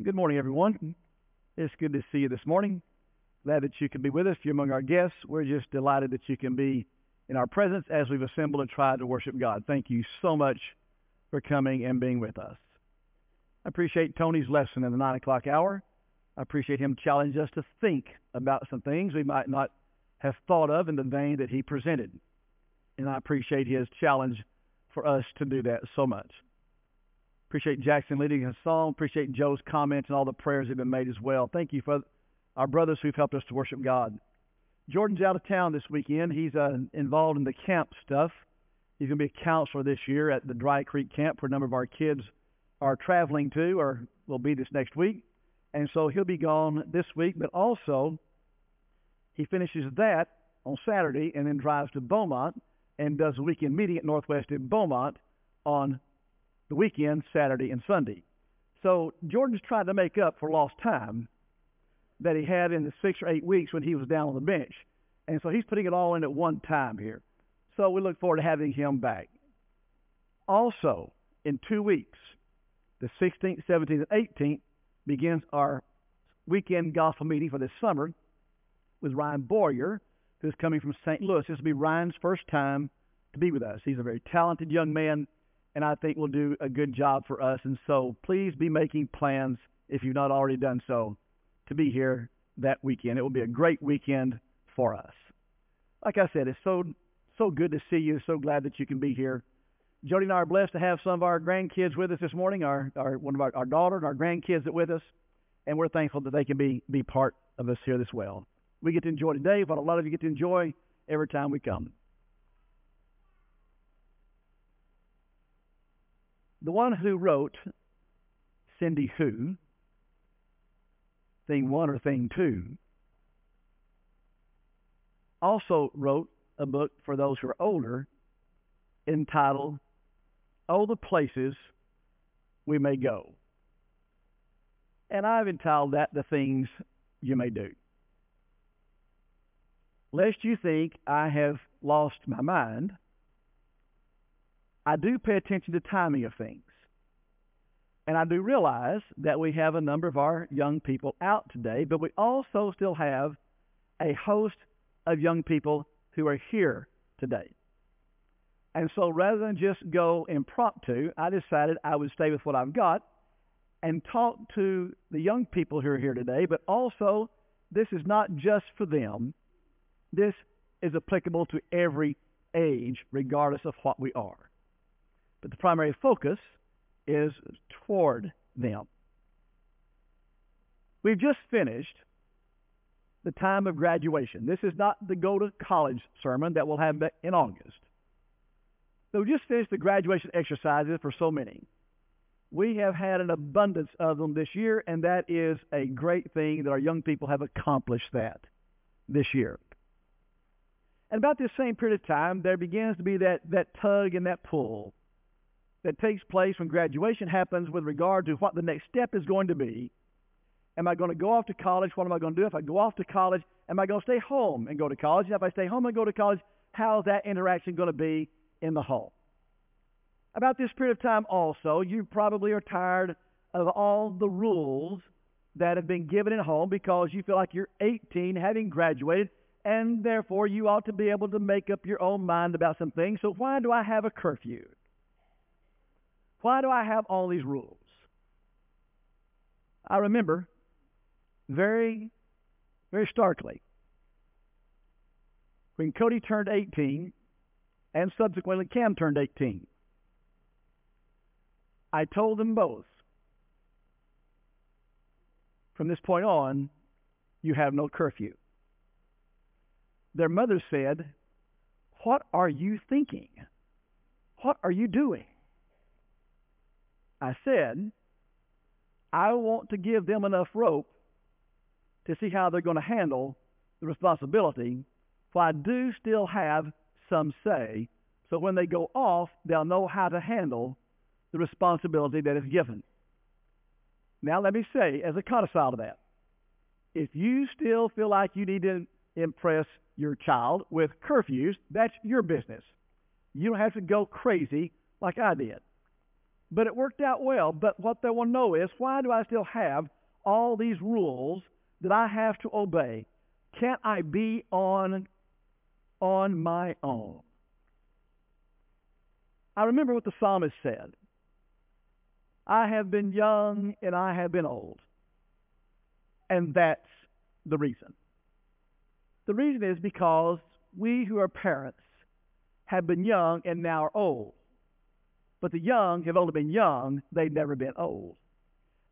Good morning, everyone. It's good to see you this morning. Glad that you can be with us. You're among our guests. We're just delighted that you can be in our presence as we've assembled and tried to worship God. Thank you so much for coming and being with us. I appreciate Tony's lesson in the nine o'clock hour. I appreciate him challenging us to think about some things we might not have thought of in the vein that he presented. And I appreciate his challenge for us to do that so much. Appreciate Jackson leading his song. Appreciate Joe's comments and all the prayers that have been made as well. Thank you for our brothers who've helped us to worship God. Jordan's out of town this weekend. He's uh, involved in the camp stuff. He's going to be a counselor this year at the Dry Creek Camp, where a number of our kids are traveling to, or will be this next week. And so he'll be gone this week, but also he finishes that on Saturday and then drives to Beaumont and does a weekend meeting at Northwest in Beaumont on the weekend, Saturday and Sunday. So Jordan's trying to make up for lost time that he had in the six or eight weeks when he was down on the bench. And so he's putting it all in at one time here. So we look forward to having him back. Also, in two weeks, the 16th, 17th, and 18th, begins our weekend gospel meeting for this summer with Ryan Boyer, who's coming from St. Louis. This will be Ryan's first time to be with us. He's a very talented young man and I think will do a good job for us. And so please be making plans, if you've not already done so, to be here that weekend. It will be a great weekend for us. Like I said, it's so so good to see you. So glad that you can be here. Jody and I are blessed to have some of our grandkids with us this morning. Our, our one of our, our daughter and our grandkids are with us, and we're thankful that they can be be part of us here as well. We get to enjoy today, but a lot of you get to enjoy every time we come. The one who wrote Cindy Who, Thing 1 or Thing 2, also wrote a book for those who are older entitled All the Places We May Go. And I've entitled that The Things You May Do. Lest you think I have lost my mind, I do pay attention to timing of things. And I do realize that we have a number of our young people out today, but we also still have a host of young people who are here today. And so rather than just go impromptu, I decided I would stay with what I've got and talk to the young people who are here today, but also this is not just for them. This is applicable to every age, regardless of what we are but the primary focus is toward them. We've just finished the time of graduation. This is not the go to college sermon that we'll have in August. So we just finished the graduation exercises for so many. We have had an abundance of them this year, and that is a great thing that our young people have accomplished that this year. And about this same period of time, there begins to be that, that tug and that pull that takes place when graduation happens with regard to what the next step is going to be. Am I going to go off to college? What am I going to do? If I go off to college, am I going to stay home and go to college? And if I stay home and go to college, how is that interaction going to be in the home? About this period of time also, you probably are tired of all the rules that have been given at home because you feel like you're 18 having graduated and therefore you ought to be able to make up your own mind about some things. So why do I have a curfew? Why do I have all these rules? I remember very, very starkly when Cody turned 18 and subsequently Cam turned 18. I told them both, from this point on, you have no curfew. Their mother said, What are you thinking? What are you doing? I said, I want to give them enough rope to see how they're going to handle the responsibility, for I do still have some say, so when they go off, they'll know how to handle the responsibility that is given. Now, let me say, as a codicil to that, if you still feel like you need to impress your child with curfews, that's your business. You don't have to go crazy like I did. But it worked out well. But what they to know is why do I still have all these rules that I have to obey? Can't I be on on my own? I remember what the psalmist said. I have been young and I have been old. And that's the reason. The reason is because we who are parents have been young and now are old. But the young have only been young, they've never been old.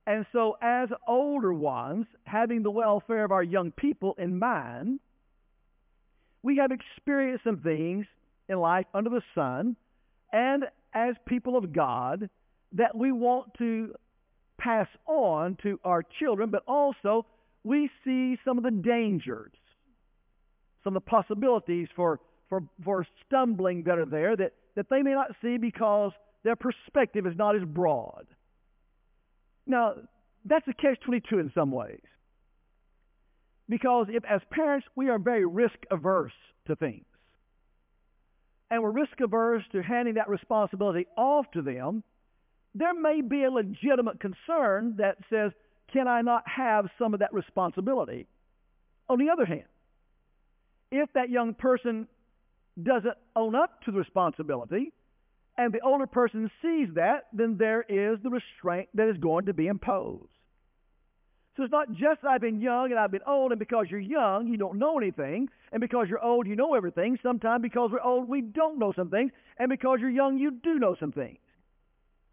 And so, as older ones, having the welfare of our young people in mind, we have experienced some things in life under the sun, and as people of God, that we want to pass on to our children, but also we see some of the dangers, some of the possibilities for, for, for stumbling that are there that, that they may not see because their perspective is not as broad. Now, that's a catch-22 in some ways. Because if, as parents, we are very risk-averse to things, and we're risk-averse to handing that responsibility off to them, there may be a legitimate concern that says, can I not have some of that responsibility? On the other hand, if that young person doesn't own up to the responsibility, and the older person sees that, then there is the restraint that is going to be imposed. So it's not just I've been young and I've been old, and because you're young, you don't know anything, and because you're old, you know everything. Sometimes because we're old, we don't know some things, and because you're young, you do know some things.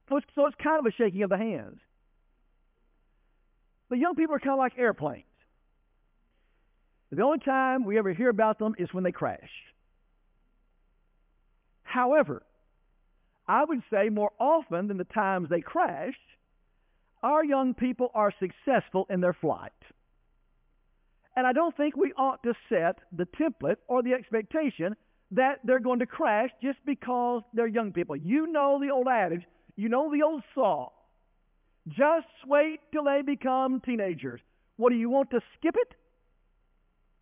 So it's, so it's kind of a shaking of the hands. But young people are kind of like airplanes. The only time we ever hear about them is when they crash. However, I would say more often than the times they crash, our young people are successful in their flight. And I don't think we ought to set the template or the expectation that they're going to crash just because they're young people. You know the old adage, you know the old saw. Just wait till they become teenagers. What do you want to skip it?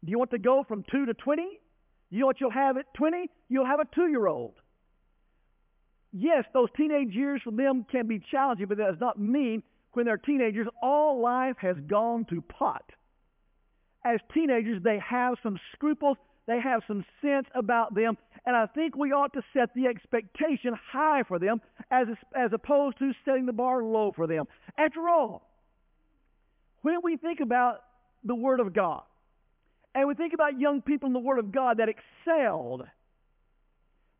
Do you want to go from 2 to 20? You know what you'll have at 20? You'll have a two year old yes, those teenage years for them can be challenging, but that does not mean when they're teenagers, all life has gone to pot. As teenagers, they have some scruples, they have some sense about them, and I think we ought to set the expectation high for them as, as opposed to setting the bar low for them. After all, when we think about the Word of God, and we think about young people in the Word of God that excelled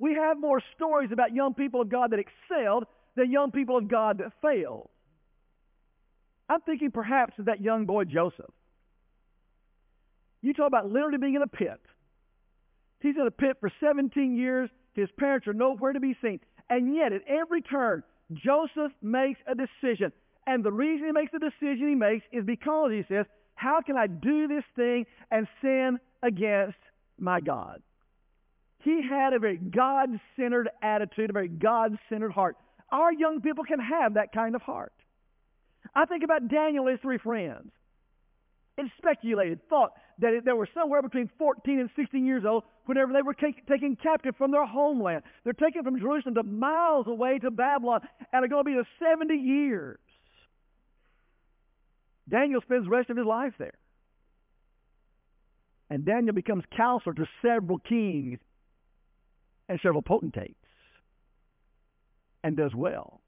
we have more stories about young people of God that excelled than young people of God that failed. I'm thinking perhaps of that young boy Joseph. You talk about literally being in a pit. He's in a pit for 17 years. His parents are nowhere to be seen. And yet, at every turn, Joseph makes a decision. And the reason he makes the decision he makes is because he says, How can I do this thing and sin against my God? He had a very God centered attitude, a very God centered heart. Our young people can have that kind of heart. I think about Daniel and his three friends. It's speculated, thought that they were somewhere between 14 and 16 years old whenever they were take, taken captive from their homeland. They're taken from Jerusalem to miles away to Babylon, and are going to be there 70 years. Daniel spends the rest of his life there. And Daniel becomes counselor to several kings and several potentates and does well.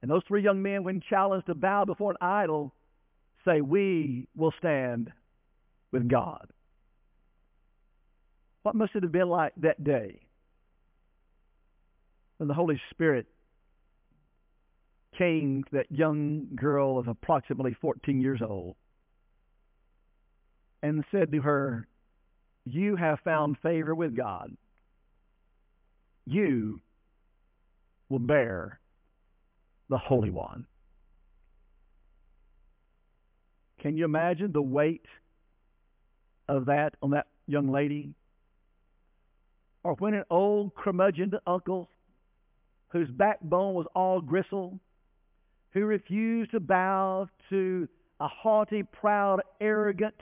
And those three young men, when challenged to bow before an idol, say, We will stand with God. What must it have been like that day when the Holy Spirit came to that young girl of approximately 14 years old and said to her, You have found favor with God you will bear the Holy One. Can you imagine the weight of that on that young lady? Or when an old curmudgeon uncle whose backbone was all gristle, who refused to bow to a haughty, proud, arrogant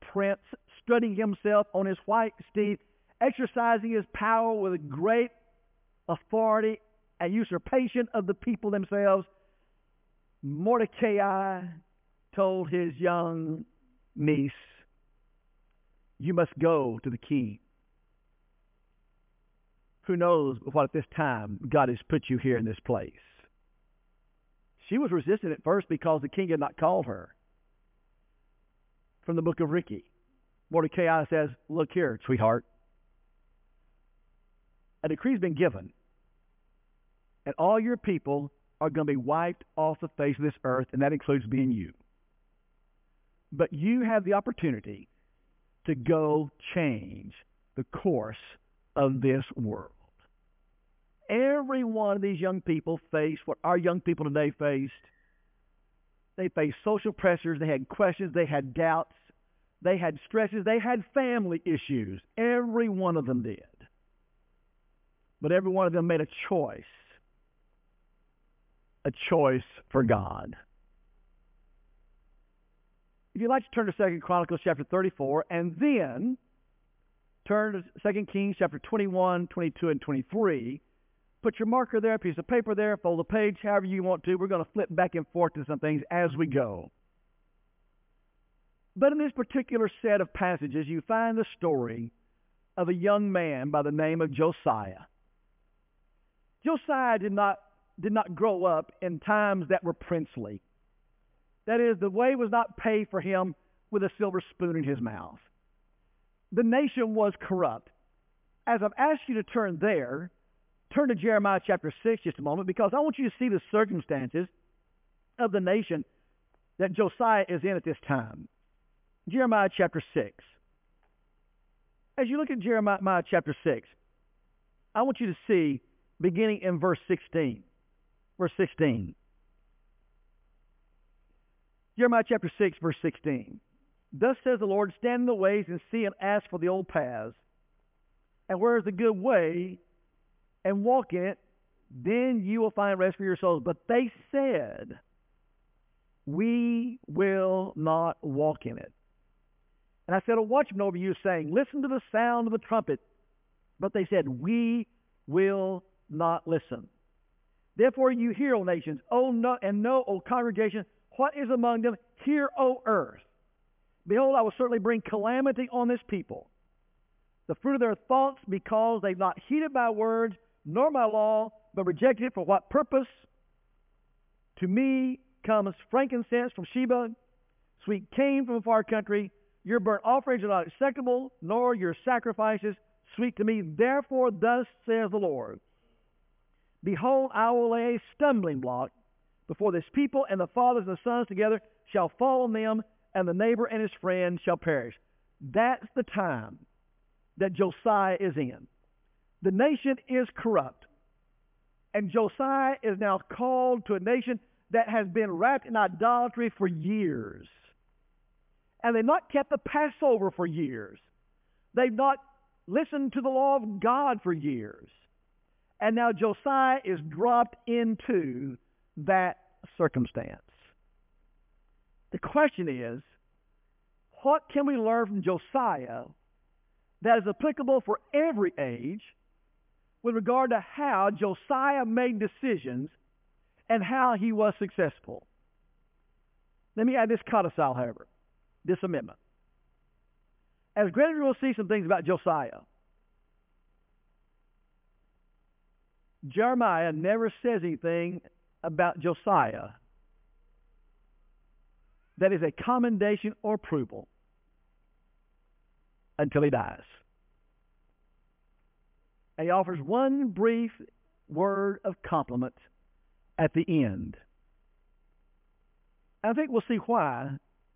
prince strutting himself on his white steed exercising his power with great authority and usurpation of the people themselves, Mordecai told his young niece, You must go to the king. Who knows what at this time God has put you here in this place? She was resistant at first because the king had not called her. From the book of Ricky, Mordecai says, Look here, sweetheart. A decree's been given, and all your people are going to be wiped off the face of this earth, and that includes being you. But you have the opportunity to go change the course of this world. Every one of these young people faced what our young people today faced. They faced social pressures, they had questions, they had doubts, they had stresses, they had family issues. Every one of them did. But every one of them made a choice a choice for God. If you'd like to turn to Second Chronicles chapter 34 and then turn to Second Kings chapter 21, 22, and 23, put your marker there, a piece of paper there, fold the page however you want to. We're going to flip back and forth to some things as we go. But in this particular set of passages, you find the story of a young man by the name of Josiah. Josiah did not did not grow up in times that were princely. That is, the way was not paid for him with a silver spoon in his mouth. The nation was corrupt. As I've asked you to turn there, turn to Jeremiah chapter 6 just a moment because I want you to see the circumstances of the nation that Josiah is in at this time. Jeremiah chapter 6. As you look at Jeremiah chapter 6, I want you to see beginning in verse 16 verse 16. Jeremiah chapter 6, verse 16. Thus says the Lord, stand in the ways and see and ask for the old paths, and where is the good way, and walk in it, then you will find rest for your souls. But they said, we will not walk in it. And I said, a watchman over you saying, listen to the sound of the trumpet. But they said, we will not listen. Therefore you hear, O nations, O no, and know, O congregation, what is among them. Hear, O earth. Behold, I will certainly bring calamity on this people. The fruit of their thoughts, because they've not heeded my words, nor my law, but rejected it for what purpose? To me comes frankincense from Sheba, sweet cane from a far country. Your burnt offerings are not acceptable, nor your sacrifices sweet to me. Therefore, thus says the Lord Behold, I will lay a stumbling block before this people, and the fathers and the sons together shall fall on them, and the neighbor and his friend shall perish. That's the time that Josiah is in. The nation is corrupt. And Josiah is now called to a nation that has been wrapped in idolatry for years. And they've not kept the Passover for years. They've not listened to the law of God for years. And now Josiah is dropped into that circumstance. The question is, what can we learn from Josiah that is applicable for every age with regard to how Josiah made decisions and how he was successful? Let me add this codicil, however, this amendment. As Greater will see some things about Josiah. Jeremiah never says anything about Josiah that is a commendation or approval until he dies. And he offers one brief word of compliment at the end. I think we'll see why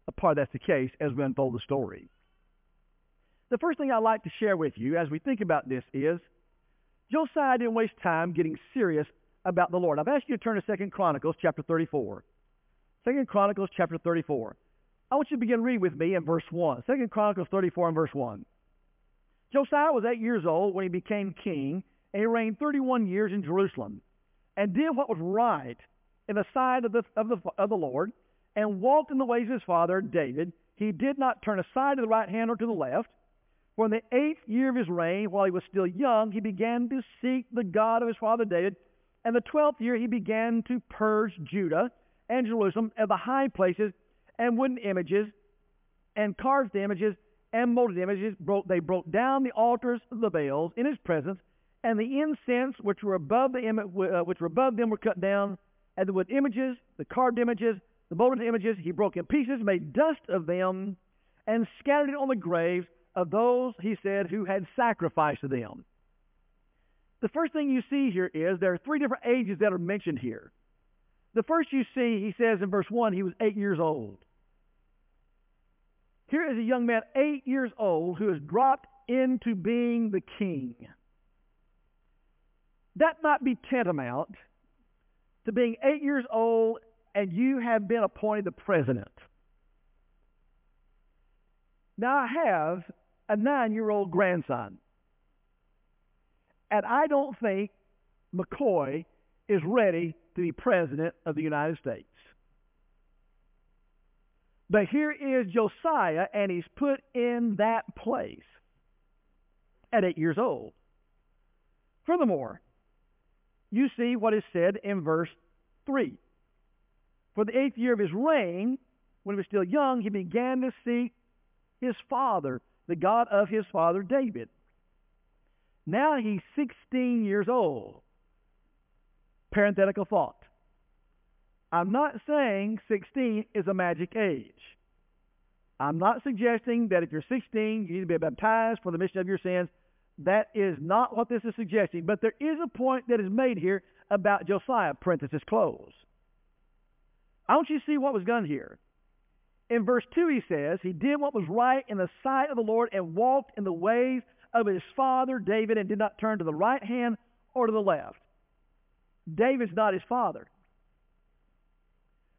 a part of that's the case as we unfold the story. The first thing I'd like to share with you as we think about this is Josiah didn't waste time getting serious about the Lord. I've asked you to turn to 2 Chronicles chapter 34. 2 Chronicles chapter 34. I want you to begin reading with me in verse 1. 2 Chronicles 34 and verse 1. Josiah was eight years old when he became king, and he reigned 31 years in Jerusalem, and did what was right in the sight of the, of the, of the Lord, and walked in the ways of his father David. He did not turn aside to the right hand or to the left. For in the eighth year of his reign, while he was still young, he began to seek the God of his father David. And the twelfth year he began to purge Judah and Jerusalem of the high places and wooden images and carved images and molded images. They broke down the altars of the Baals in his presence, and the incense which were above the uh, which were above them were cut down, and the wood images, the carved images, the molded images, he broke in pieces, made dust of them, and scattered it on the graves of those, he said, who had sacrificed to them. The first thing you see here is there are three different ages that are mentioned here. The first you see, he says in verse 1, he was eight years old. Here is a young man, eight years old, who has dropped into being the king. That might be tantamount to being eight years old and you have been appointed the president. Now, I have a nine year old grandson. And I don't think McCoy is ready to be president of the United States. But here is Josiah, and he's put in that place at eight years old. Furthermore, you see what is said in verse 3. For the eighth year of his reign, when he was still young, he began to seek his father, the God of his father David. Now he's 16 years old. Parenthetical thought. I'm not saying 16 is a magic age. I'm not suggesting that if you're 16, you need to be baptized for the remission of your sins. That is not what this is suggesting. But there is a point that is made here about Josiah, parenthesis close. I want you to see what was done here. In verse 2, he says, He did what was right in the sight of the Lord and walked in the ways of his father David and did not turn to the right hand or to the left. David's not his father.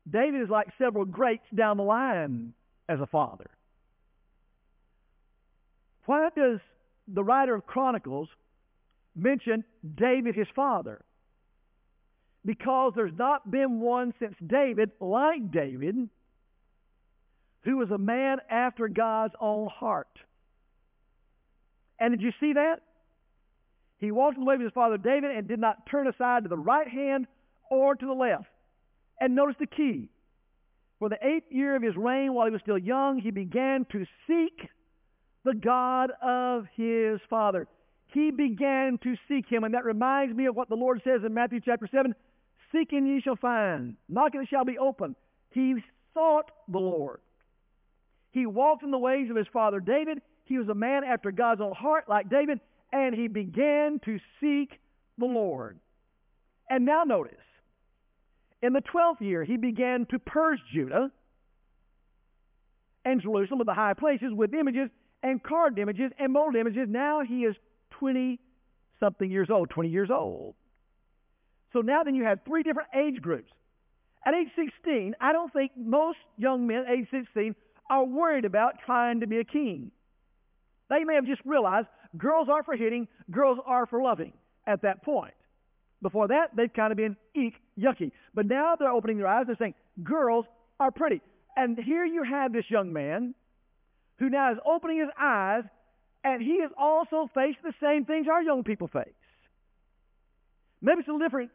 David is like several greats down the line as a father. Why does the writer of Chronicles mention David, his father? because there's not been one since David like David who was a man after God's own heart. And did you see that? He walked in the way of his father David and did not turn aside to the right hand or to the left. And notice the key. For the eighth year of his reign, while he was still young, he began to seek the God of his father. He began to seek him. And that reminds me of what the Lord says in Matthew chapter 7 Seek and ye shall find. Knock and it shall be open. He sought the Lord. He walked in the ways of his father David. He was a man after God's own heart like David, and he began to seek the Lord. And now notice, in the twelfth year, he began to purge Judah and Jerusalem of the high places with images and carved images and molded images. Now he is 20 something years old, 20 years old. So now then you have three different age groups. At age 16, I don't think most young men age 16 are worried about trying to be a king. They may have just realized girls are for hitting, girls are for loving at that point. Before that, they've kind of been eek, yucky. But now they're opening their eyes and saying, girls are pretty. And here you have this young man who now is opening his eyes, and he is also facing the same things our young people face. Maybe it's a different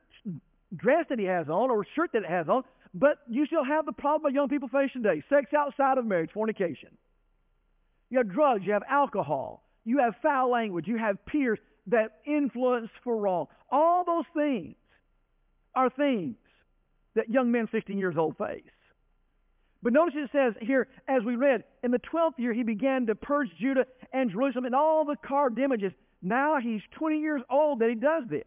dress that he has on or shirt that he has on, but you still have the problem that young people face today sex outside of marriage, fornication. You have drugs, you have alcohol, you have foul language, you have peers that influence for wrong. All those things are things that young men 16 years old face. But notice it says here, as we read, in the 12th year he began to purge Judah and Jerusalem and all the carved images. Now he's 20 years old that he does this.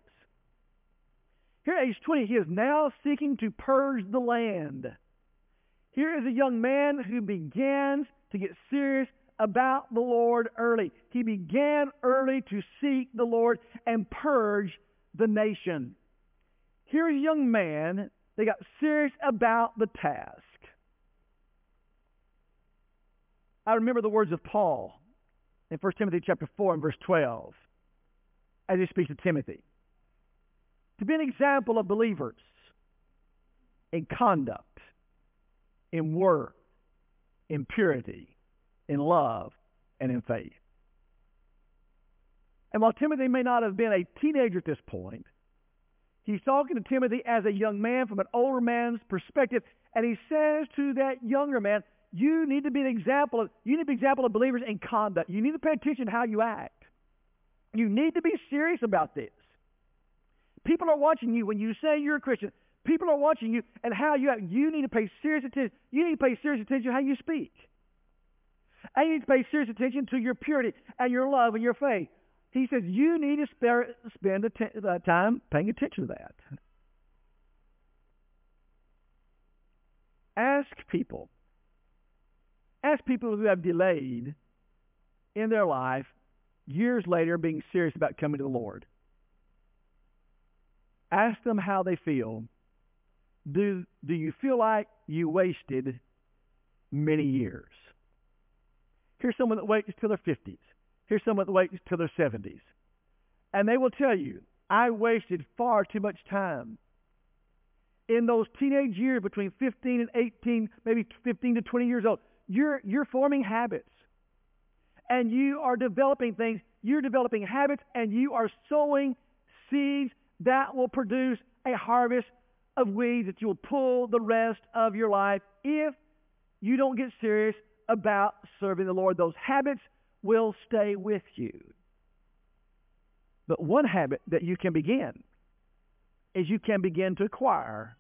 Here at age 20, he is now seeking to purge the land. Here is a young man who begins to get serious about the Lord early. He began early to seek the Lord and purge the nation. Here is a young man that got serious about the task. I remember the words of Paul in 1 Timothy chapter 4 and verse 12 as he speaks to Timothy to be an example of believers in conduct, in work, in purity, in love, and in faith. And while Timothy may not have been a teenager at this point, He's talking to Timothy as a young man from an older man's perspective, and he says to that younger man, you need to be an example of you need to be an example of believers in conduct. You need to pay attention to how you act. You need to be serious about this. People are watching you when you say you're a Christian. People are watching you and how you act. You need to pay serious attention. You need to pay serious attention to how you speak. And you need to pay serious attention to your purity and your love and your faith. He says you need to spare, spend the uh, time paying attention to that. Ask people. Ask people who have delayed in their life years later being serious about coming to the Lord. Ask them how they feel. Do, do you feel like you wasted many years? Here's someone that waits till their 50s. Here's someone that waits till their 70s. And they will tell you, I wasted far too much time. In those teenage years between 15 and 18, maybe 15 to 20 years old, you're, you're forming habits. And you are developing things. You're developing habits and you are sowing seeds that will produce a harvest of weeds that you will pull the rest of your life if you don't get serious about serving the Lord. Those habits will stay with you. But one habit that you can begin is you can begin to acquire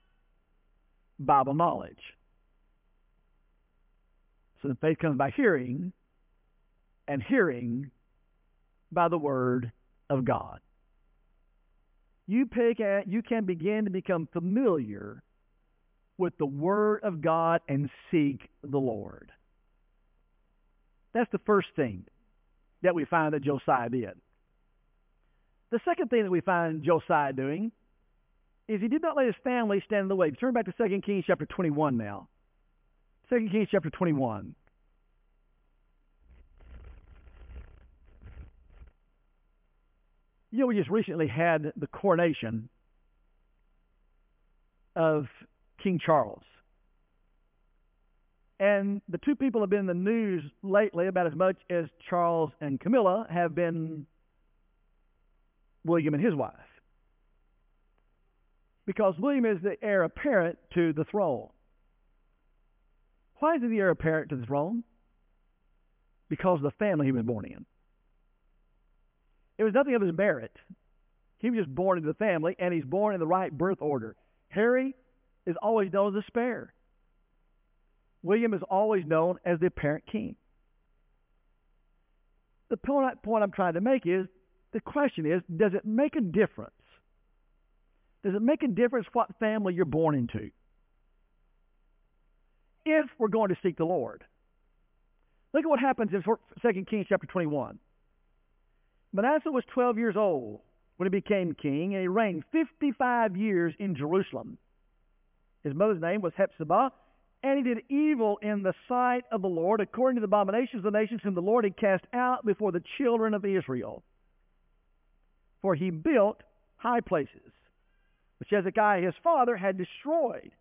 Bible knowledge. So the faith comes by hearing, and hearing by the Word of God. You, at, you can begin to become familiar with the Word of God and seek the Lord. That's the first thing that we find that Josiah did. The second thing that we find Josiah doing is he did not let his family stand in the way. Turn back to 2 Kings chapter 21 now. 2 Kings chapter 21. You know, we just recently had the coronation of King Charles. And the two people have been in the news lately about as much as Charles and Camilla have been William and his wife. Because William is the heir apparent to the throne. Why is he the heir apparent to the throne? Because of the family he was born in. It was nothing of his merit. He was just born into the family, and he's born in the right birth order. Harry is always known as the spare. William is always known as the apparent king. The point, I'm trying to make is the question is does it make a difference? Does it make a difference what family you're born into? If we're going to seek the Lord. Look at what happens in 2 Kings chapter 21. Manasseh was 12 years old when he became king, and he reigned 55 years in Jerusalem. His mother's name was Hephzibah, and he did evil in the sight of the Lord, according to the abominations of the nations whom the Lord had cast out before the children of Israel. For he built high places, which Hezekiah his father had destroyed.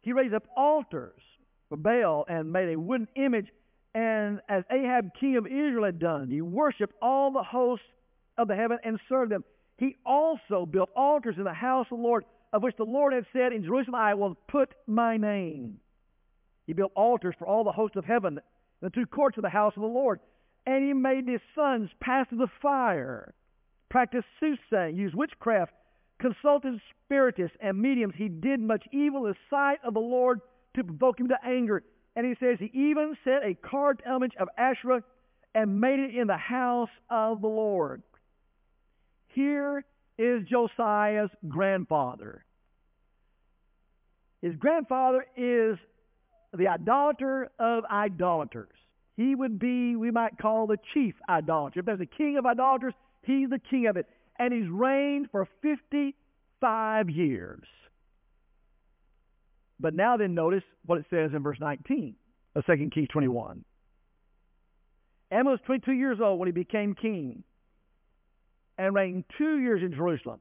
He raised up altars for Baal and made a wooden image, and as Ahab king of Israel had done, he worshipped all the hosts of the heaven and served them. He also built altars in the house of the Lord, of which the Lord had said, In Jerusalem I will put my name. He built altars for all the hosts of heaven, in the two courts of the house of the Lord. And he made his sons pass through the fire, practiced soothsaying, used witchcraft, consulted spiritists and mediums. He did much evil in the sight of the Lord to provoke him to anger. And he says he even set a carved image of Asherah and made it in the house of the Lord. Here is Josiah's grandfather. His grandfather is the idolater of idolaters. He would be, we might call the chief idolater. If there's a king of idolaters, he's the king of it. And he's reigned for 55 years. But now then notice what it says in verse 19 of 2 Kings 21. Amon was 22 years old when he became king and reigned two years in Jerusalem.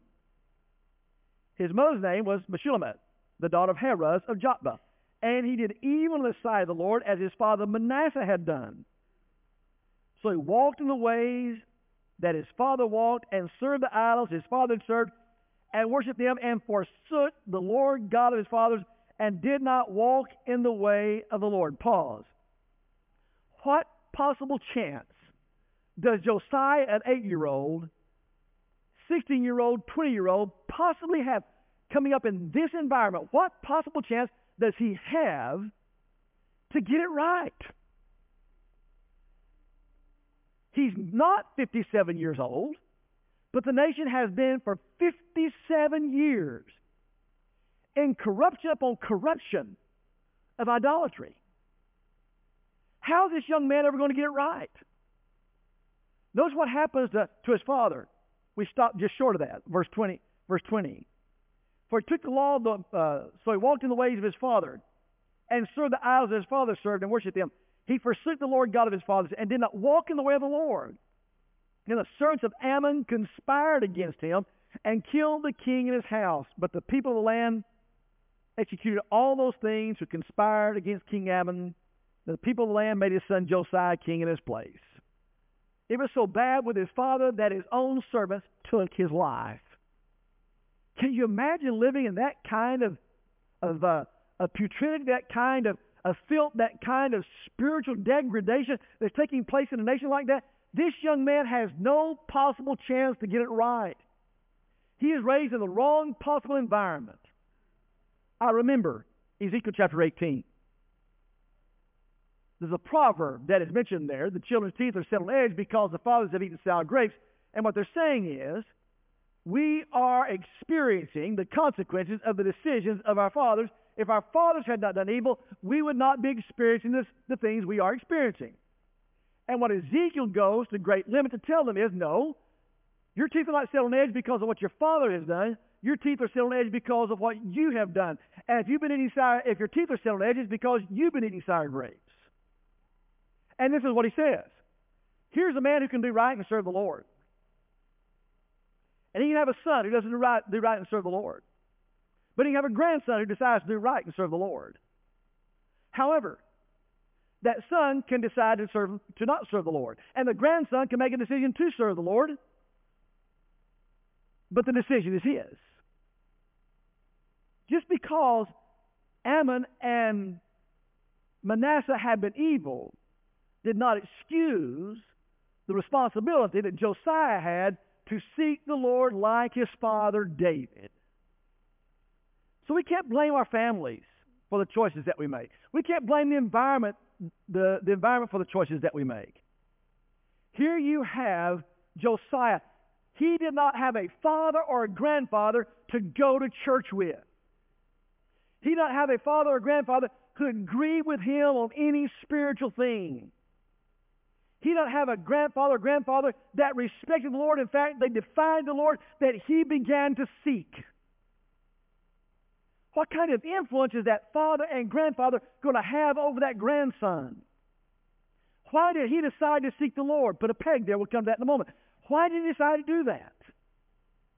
His mother's name was Meshullemeth, the daughter of Haruz of Jotbah and he did evil in the sight of the Lord as his father Manasseh had done. So he walked in the ways that his father walked and served the idols his father had served, and worshiped them and forsook the Lord God of his fathers and did not walk in the way of the Lord. Pause. What possible chance does Josiah, an eight year old, 16 year old, 20 year old, possibly have coming up in this environment? What possible chance does he have to get it right? He's not 57 years old, but the nation has been for 57 years in corruption upon corruption of idolatry. How is this young man ever going to get it right? Notice what happens to, to his father. We stop just short of that. Verse 20. Verse 20. For he took the law, of the, uh, so he walked in the ways of his father, and served the idols that his father served, and worshipped them. He forsook the Lord God of his fathers, and did not walk in the way of the Lord. And the servants of Amon conspired against him, and killed the king in his house. But the people of the land executed all those things who conspired against King Amon. The people of the land made his son Josiah king in his place. It was so bad with his father that his own servants took his life. Can you imagine living in that kind of of, uh, of putridity, that kind of, of filth, that kind of spiritual degradation that's taking place in a nation like that? This young man has no possible chance to get it right. He is raised in the wrong possible environment. I remember Ezekiel chapter 18. There's a proverb that is mentioned there. The children's teeth are set on edge because the fathers have eaten sour grapes. And what they're saying is, we are experiencing the consequences of the decisions of our fathers. If our fathers had not done evil, we would not be experiencing this, the things we are experiencing. And what Ezekiel goes to great limit to tell them is, no, your teeth are not set on edge because of what your father has done. Your teeth are set on edge because of what you have done. And if you've been eating sour, if your teeth are set on edge, it's because you've been eating sour grapes. And this is what he says. Here's a man who can do right and serve the Lord. And he can have a son who doesn't do right, do right and serve the Lord. But he can have a grandson who decides to do right and serve the Lord. However, that son can decide to serve to not serve the Lord. And the grandson can make a decision to serve the Lord. But the decision is his. Just because Amon and Manasseh had been evil did not excuse the responsibility that Josiah had to seek the Lord like his father David. So we can't blame our families for the choices that we make. We can't blame the environment, the, the environment for the choices that we make. Here you have Josiah. He did not have a father or a grandfather to go to church with. He not have a father or grandfather who agree with him on any spiritual thing. He not have a grandfather or grandfather that respected the Lord. In fact, they defied the Lord that he began to seek. What kind of influence is that father and grandfather going to have over that grandson? Why did he decide to seek the Lord? Put a peg there. We'll come to that in a moment. Why did he decide to do that?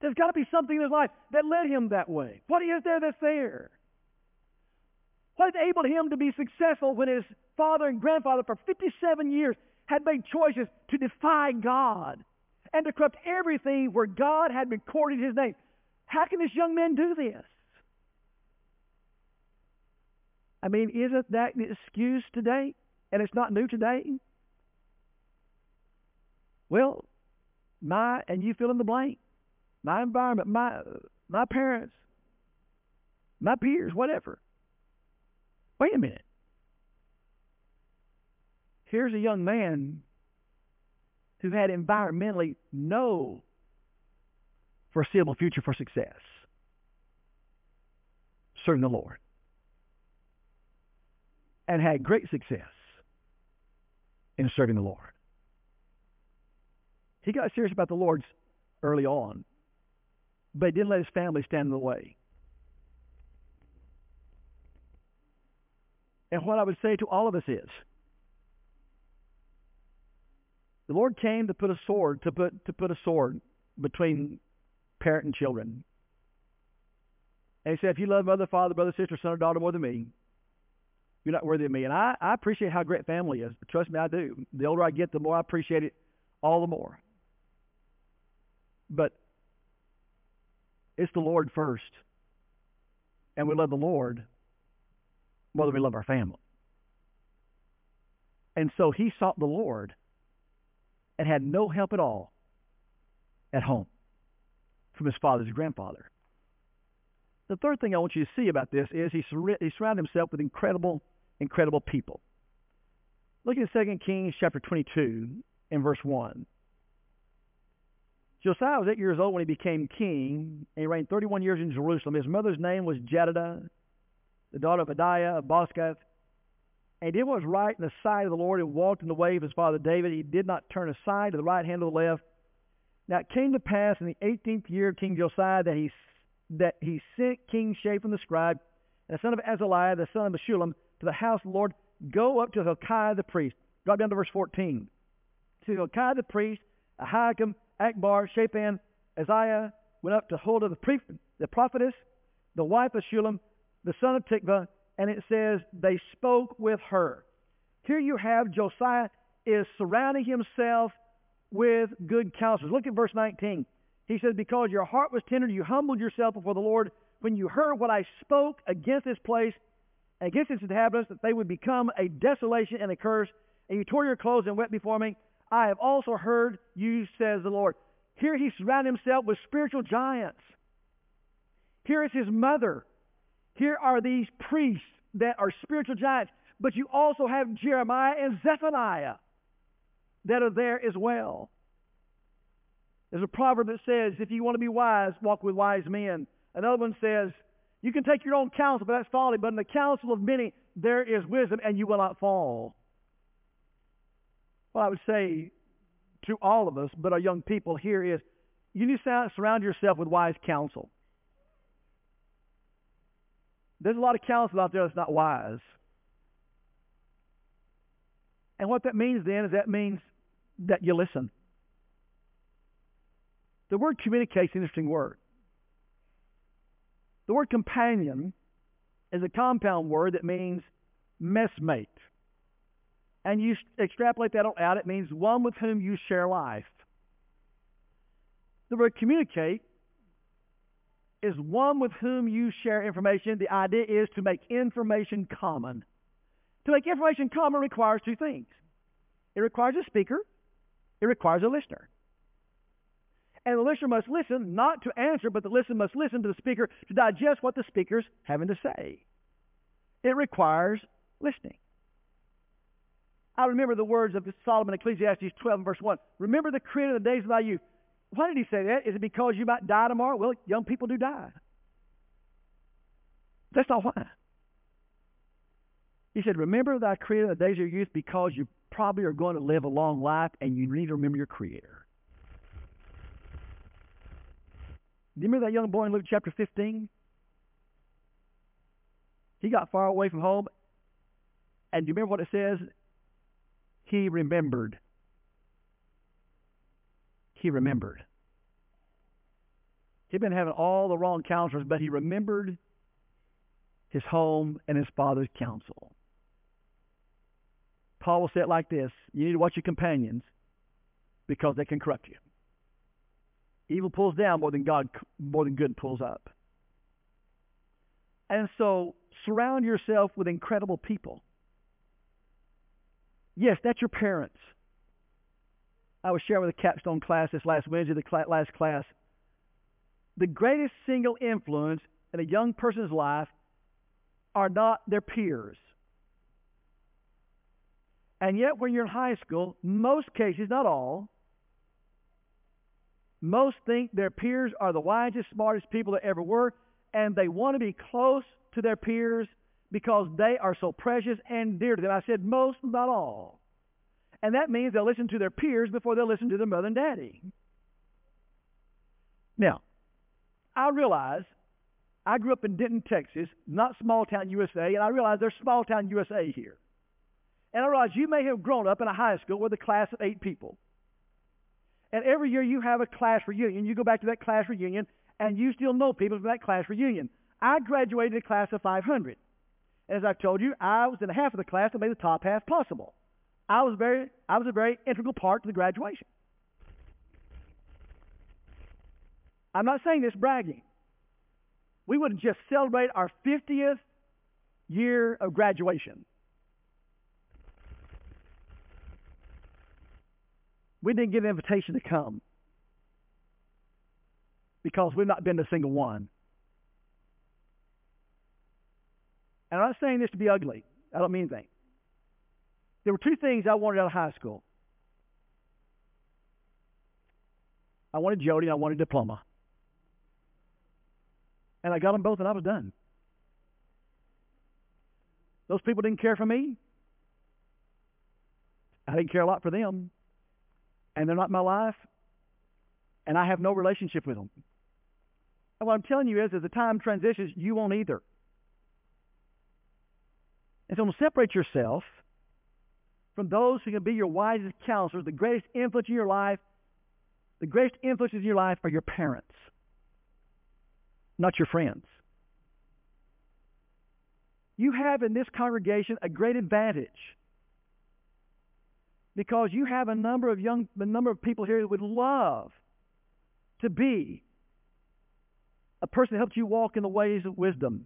There's got to be something in his life that led him that way. What is there that's there? What enabled him to be successful when his father and grandfather for 57 years had made choices to defy God and to corrupt everything where God had recorded his name. How can this young man do this? I mean, isn't that the excuse today? And it's not new today? Well, my, and you fill in the blank, my environment, my, my parents, my peers, whatever. Wait a minute. Here's a young man who had environmentally no foreseeable future for success. Serving the Lord. And had great success in serving the Lord. He got serious about the Lord's early on, but he didn't let his family stand in the way. And what I would say to all of us is, The Lord came to put a sword, to put, to put a sword between parent and children. And he said, if you love mother, father, brother, sister, son, or daughter more than me, you're not worthy of me. And I, I appreciate how great family is. Trust me, I do. The older I get, the more I appreciate it all the more. But It's the Lord first. And we love the Lord more than we love our family. And so he sought the Lord and had no help at all at home from his father's grandfather. The third thing I want you to see about this is he, sur- he surrounded himself with incredible, incredible people. Look at 2 Kings chapter 22 and verse 1. Josiah was eight years old when he became king, and he reigned 31 years in Jerusalem. His mother's name was Jedidah, the daughter of Adaiah of Bozkath. And did what was right in the sight of the Lord and walked in the way of his father David. He did not turn aside to the right hand or the left. Now it came to pass in the 18th year of King Josiah that he, that he sent King Shaphan the scribe and the son of Azaliah, the son of Meshullam, to the house of the Lord. Go up to Hilkiah the priest. Drop down to verse 14. To Hilkiah the priest, Ahikam, Achbor, Shaphan, Asaiah went up to Huldah the, pre- the prophetess, the wife of Shallum, the son of Tikvah, and it says they spoke with her. Here you have Josiah is surrounding himself with good counselors. Look at verse 19. He says, Because your heart was tender, you humbled yourself before the Lord. When you heard what I spoke against this place, against its inhabitants, that they would become a desolation and a curse, and you tore your clothes and wept before me, I have also heard you, says the Lord. Here he surrounded himself with spiritual giants. Here is his mother. Here are these priests that are spiritual giants. But you also have Jeremiah and Zephaniah that are there as well. There's a proverb that says, if you want to be wise, walk with wise men. Another one says, you can take your own counsel, but that's folly. But in the counsel of many, there is wisdom, and you will not fall. Well, I would say to all of us, but our young people here is, you need to surround yourself with wise counsel. There's a lot of counsel out there that's not wise. And what that means then is that means that you listen. The word communicate is an interesting word. The word companion is a compound word that means messmate. And you extrapolate that out, it means one with whom you share life. The word communicate is one with whom you share information. The idea is to make information common. To make information common requires two things. It requires a speaker it requires a listener. And the listener must listen, not to answer, but the listener must listen to the speaker to digest what the speaker's having to say. It requires listening. I remember the words of Solomon, Ecclesiastes 12 and verse 1. Remember the creator of the days of thy youth. Why did he say that? Is it because you might die tomorrow? Well, young people do die. That's not why. He said, Remember thy creator in the days of your youth because you probably are going to live a long life and you need to remember your Creator. Do you remember that young boy in Luke chapter 15? He got far away from home. And do you remember what it says? He remembered. He remembered. He'd been having all the wrong counselors, but he remembered his home and his father's counsel. Paul will say it like this You need to watch your companions because they can corrupt you. Evil pulls down more than God, more than good pulls up. And so surround yourself with incredible people. Yes, that's your parents. I was sharing with a capstone class this last Wednesday, the last class. The greatest single influence in a young person's life are not their peers. And yet, when you're in high school, most cases, not all, most think their peers are the wisest, smartest people that ever were, and they want to be close to their peers because they are so precious and dear to them. I said most, not all. And that means they'll listen to their peers before they'll listen to their mother and daddy. Now, I realize I grew up in Denton, Texas, not small town USA, and I realize there's small town USA here. And I realize you may have grown up in a high school with a class of eight people. And every year you have a class reunion. You go back to that class reunion, and you still know people from that class reunion. I graduated a class of 500. As I've told you, I was in half of the class that made the top half possible. I was very, I was a very integral part to the graduation. I'm not saying this bragging. we would just celebrate our 50th year of graduation. We didn't get an invitation to come because we've not been to a single one. And I'm not saying this to be ugly. I don't mean anything. There were two things I wanted out of high school. I wanted Jody and I wanted diploma. And I got them both and I was done. Those people didn't care for me. I didn't care a lot for them. And they're not my life. And I have no relationship with them. And what I'm telling you is, as the time transitions, you won't either. And so, I'm going to separate yourself from those who can be your wisest counselors, the greatest influence in your life, the greatest influences in your life are your parents, not your friends. You have in this congregation a great advantage because you have a number of young, a number of people here who would love to be a person that helps you walk in the ways of wisdom.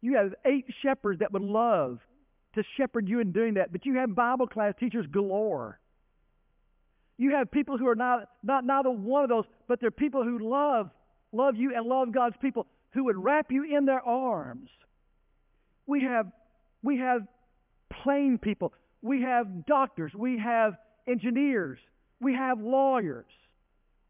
You have eight shepherds that would love to shepherd you in doing that, but you have Bible class teachers galore. You have people who are not, not neither one of those, but they're people who love, love you and love God's people, who would wrap you in their arms. We have, we have plain people. We have doctors. We have engineers. We have lawyers.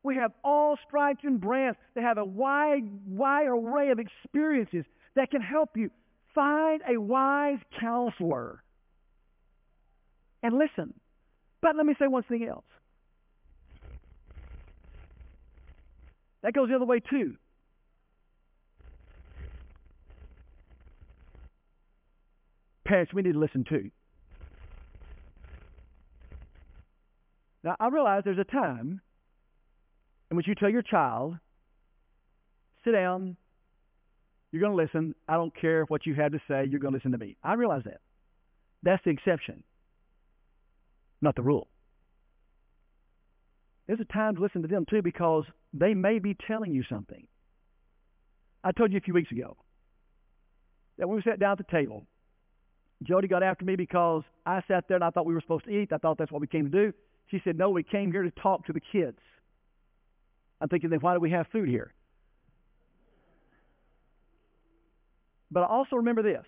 We have all stripes and brands that have a wide, wide array of experiences that can help you find a wise counselor and listen. But let me say one thing else. That goes the other way too. Parents, we need to listen too. Now, I realize there's a time in which you tell your child, sit down, you're going to listen. I don't care what you have to say, you're going to listen to me. I realize that. That's the exception, not the rule. There's a time to listen to them too because they may be telling you something. I told you a few weeks ago that when we sat down at the table, Jody got after me because I sat there and I thought we were supposed to eat. I thought that's what we came to do. She said, No, we came here to talk to the kids. I'm thinking, then why do we have food here? But I also remember this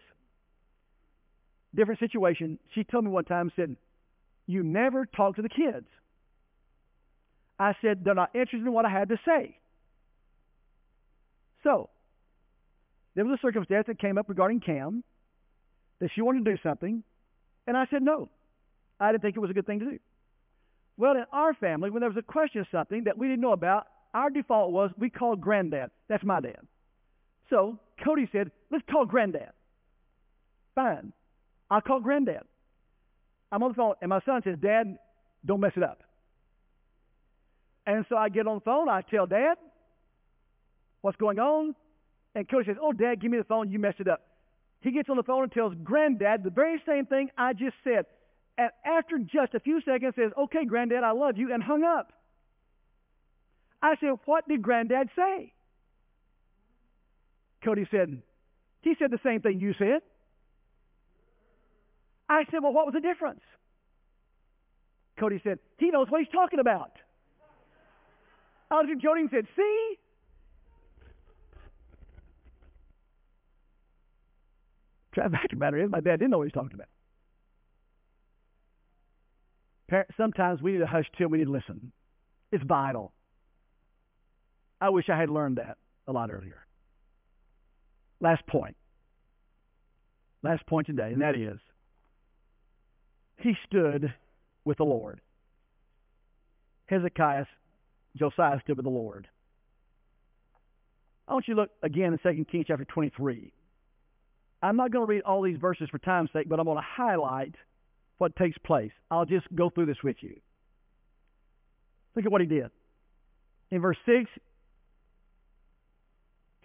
different situation. She told me one time, said, You never talk to the kids. I said, they're not interested in what I had to say. So, there was a circumstance that came up regarding Cam that she wanted to do something, and I said no. I didn't think it was a good thing to do. Well, in our family, when there was a question of something that we didn't know about, our default was we called granddad. That's my dad. So Cody said, let's call granddad. Fine. I'll call granddad. I'm on the phone, and my son says, Dad, don't mess it up. And so I get on the phone. I tell Dad what's going on. And Cody says, Oh, Dad, give me the phone. You messed it up. He gets on the phone and tells Granddad the very same thing I just said. And after just a few seconds says, Okay, Granddad, I love you, and hung up. I said, What did Granddad say? Cody said, He said the same thing you said. I said, Well, what was the difference? Cody said, He knows what he's talking about. Audrey Joding said, see? The fact of the matter is, my dad didn't know what he was talking about. Sometimes we need to hush till we need to listen. It's vital. I wish I had learned that a lot earlier. Last point. Last point today, and that is he stood with the Lord. Hezekiah Josiah stood with the Lord. I want you to look again in 2 Kings chapter 23. I'm not going to read all these verses for time's sake, but I'm going to highlight what takes place. I'll just go through this with you. Look at what he did. In verse 6,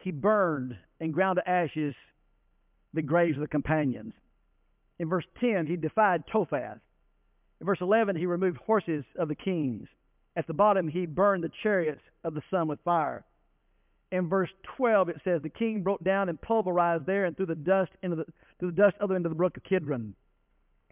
he burned and ground to ashes the graves of the companions. In verse 10, he defied Topheth. In verse 11, he removed horses of the kings. At the bottom, he burned the chariots of the sun with fire. In verse 12, it says, The king broke down and pulverized there and threw the dust into the, threw the dust other into the brook of Kidron.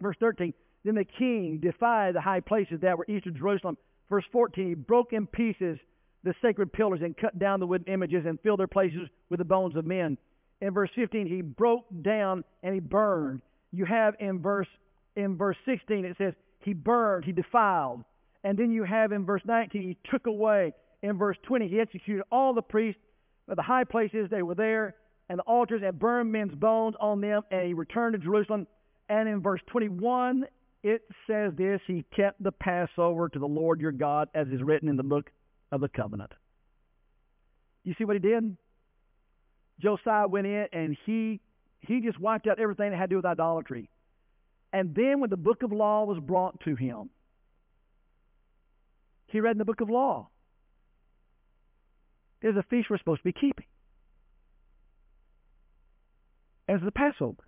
Verse 13, Then the king defied the high places that were east of Jerusalem. Verse 14, he broke in pieces the sacred pillars and cut down the wooden images and filled their places with the bones of men. In verse 15, he broke down and he burned. You have in verse in verse 16 it says he burned, he defiled. And then you have in verse 19 he took away. In verse 20 he executed all the priests at the high places they were there and the altars and burned men's bones on them and he returned to Jerusalem. And in verse 21 it says this, he kept the Passover to the Lord your God as is written in the book of the covenant. You see what he did? Josiah went in and he he just wiped out everything that had to do with idolatry. And then when the book of law was brought to him, he read in the book of law. There's a feast we're supposed to be keeping. As the Passover.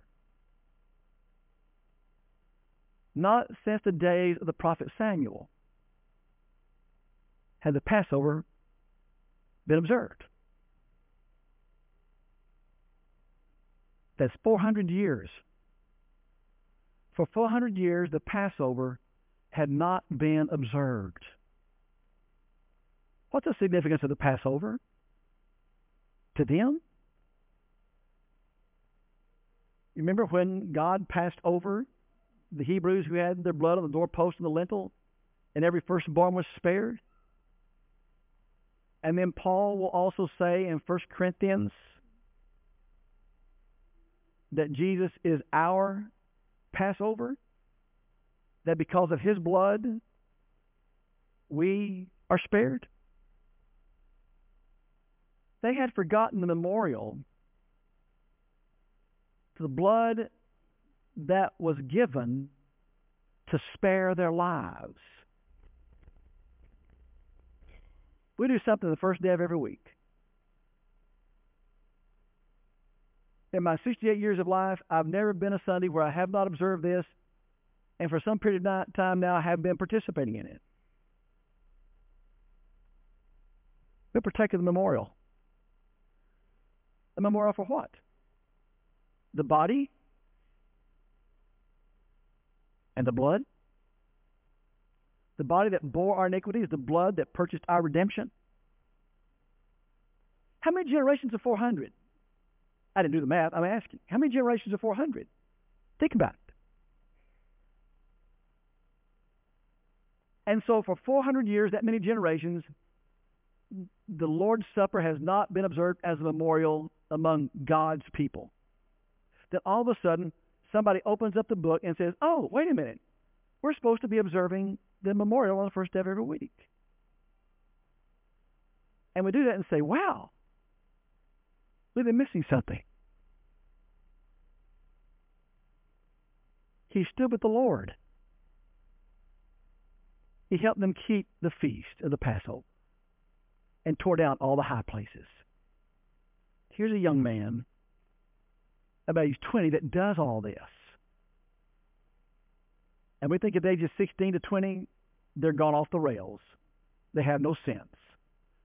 Not since the days of the prophet Samuel had the Passover been observed. That's 400 years. For 400 years, the Passover had not been observed. What's the significance of the Passover? To them? You remember when God passed over the Hebrews who had their blood on the doorpost and the lintel, and every firstborn was spared? And then Paul will also say in 1 Corinthians that Jesus is our Passover, that because of his blood, we are spared? They had forgotten the memorial to the blood that was given to spare their lives. We do something the first day of every week. in my 68 years of life, I've never been a Sunday where I have not observed this, and for some period of time now, I have been participating in it. We're protecting the memorial. The memorial for what? The body and the blood? The body that bore our iniquities, the blood that purchased our redemption? How many generations of 400? I didn't do the math. I'm asking. How many generations of 400? Think about it. And so for 400 years, that many generations, the Lord's Supper has not been observed as a memorial among God's people. Then all of a sudden, somebody opens up the book and says, oh, wait a minute. We're supposed to be observing the memorial on the first day of every week. And we do that and say, wow, We've been missing something. He stood with the Lord. He helped them keep the feast of the Passover and tore down all the high places. Here's a young man, about age 20, that does all this. And we think at the ages 16 to 20, they're gone off the rails. They have no sense.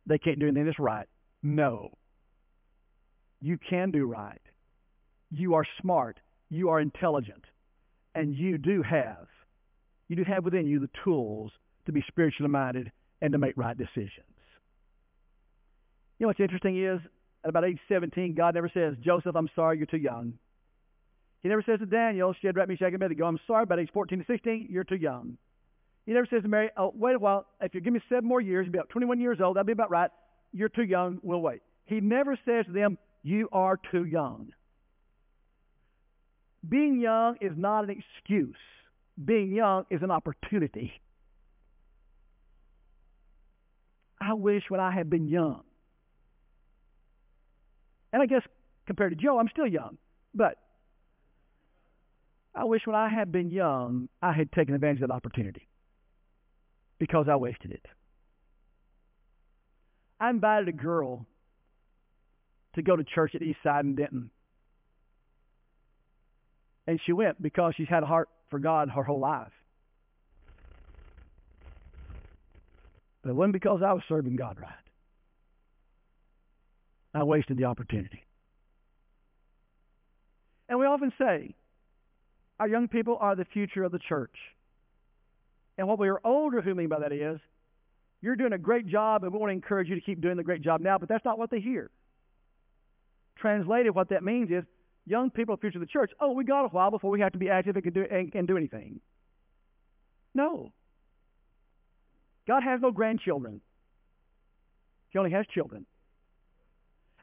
They can't do anything that's right. No. You can do right. You are smart. You are intelligent. And you do have, you do have within you the tools to be spiritually minded and to make right decisions. You know what's interesting is, at about age 17, God never says, Joseph, I'm sorry, you're too young. He never says to Daniel, Shadrach, Meshach, and Abednego, I'm sorry, but age 14 to 16, you're too young. He never says to Mary, oh, wait a while, if you give me seven more years, you'll be about 21 years old, that'll be about right. You're too young, we'll wait. He never says to them, you are too young. Being young is not an excuse. Being young is an opportunity. I wish when I had been young. And I guess compared to Joe, I'm still young. But I wish when I had been young, I had taken advantage of that opportunity because I wasted it. I invited a girl to go to church at Eastside in Denton. And she went because she's had a heart for God her whole life. But it wasn't because I was serving God right. I wasted the opportunity. And we often say, our young people are the future of the church. And what we are older who mean by that is, you're doing a great job and we want to encourage you to keep doing the great job now, but that's not what they hear. Translated, what that means is, young people are the future of the church. Oh, we got a while before we have to be active and can do, and, and do anything. No. God has no grandchildren. He only has children.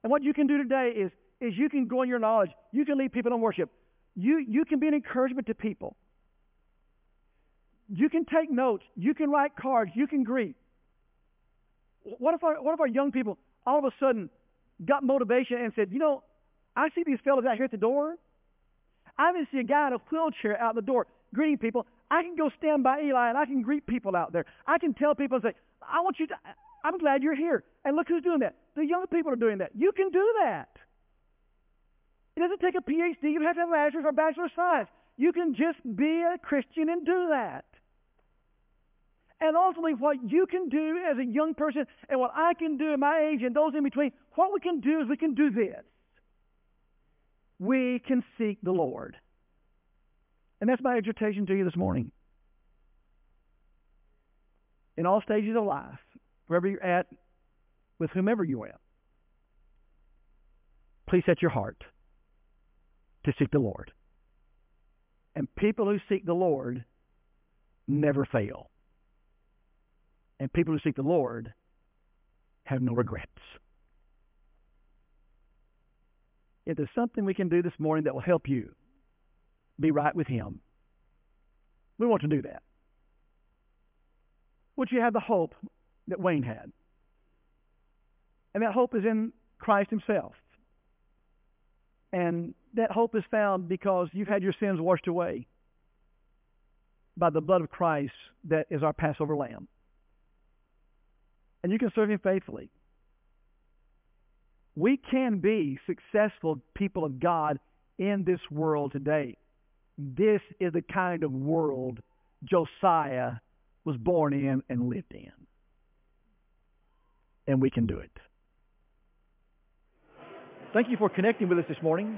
And what you can do today is, is you can grow in your knowledge. You can lead people in worship. You, you can be an encouragement to people. You can take notes. You can write cards. You can greet. What if our, what if our young people all of a sudden got motivation and said, you know, I see these fellows out here at the door. I even see a guy in a wheelchair out the door greeting people. I can go stand by Eli and I can greet people out there. I can tell people and say, I want you to, I'm glad you're here. And look who's doing that. The young people are doing that. You can do that. It doesn't take a PhD. You have to have a master's or bachelor of science. You can just be a Christian and do that. And ultimately, what you can do as a young person and what I can do at my age and those in between, what we can do is we can do this. We can seek the Lord. And that's my exhortation to you this morning. In all stages of life, wherever you're at, with whomever you're at, please set your heart to seek the Lord. And people who seek the Lord never fail. And people who seek the Lord have no regrets. If there's something we can do this morning that will help you be right with Him, we want to do that. Would you have the hope that Wayne had? And that hope is in Christ Himself. And that hope is found because you've had your sins washed away by the blood of Christ that is our Passover lamb and you can serve Him faithfully. We can be successful people of God in this world today. This is the kind of world Josiah was born in and lived in. And we can do it. Thank you for connecting with us this morning.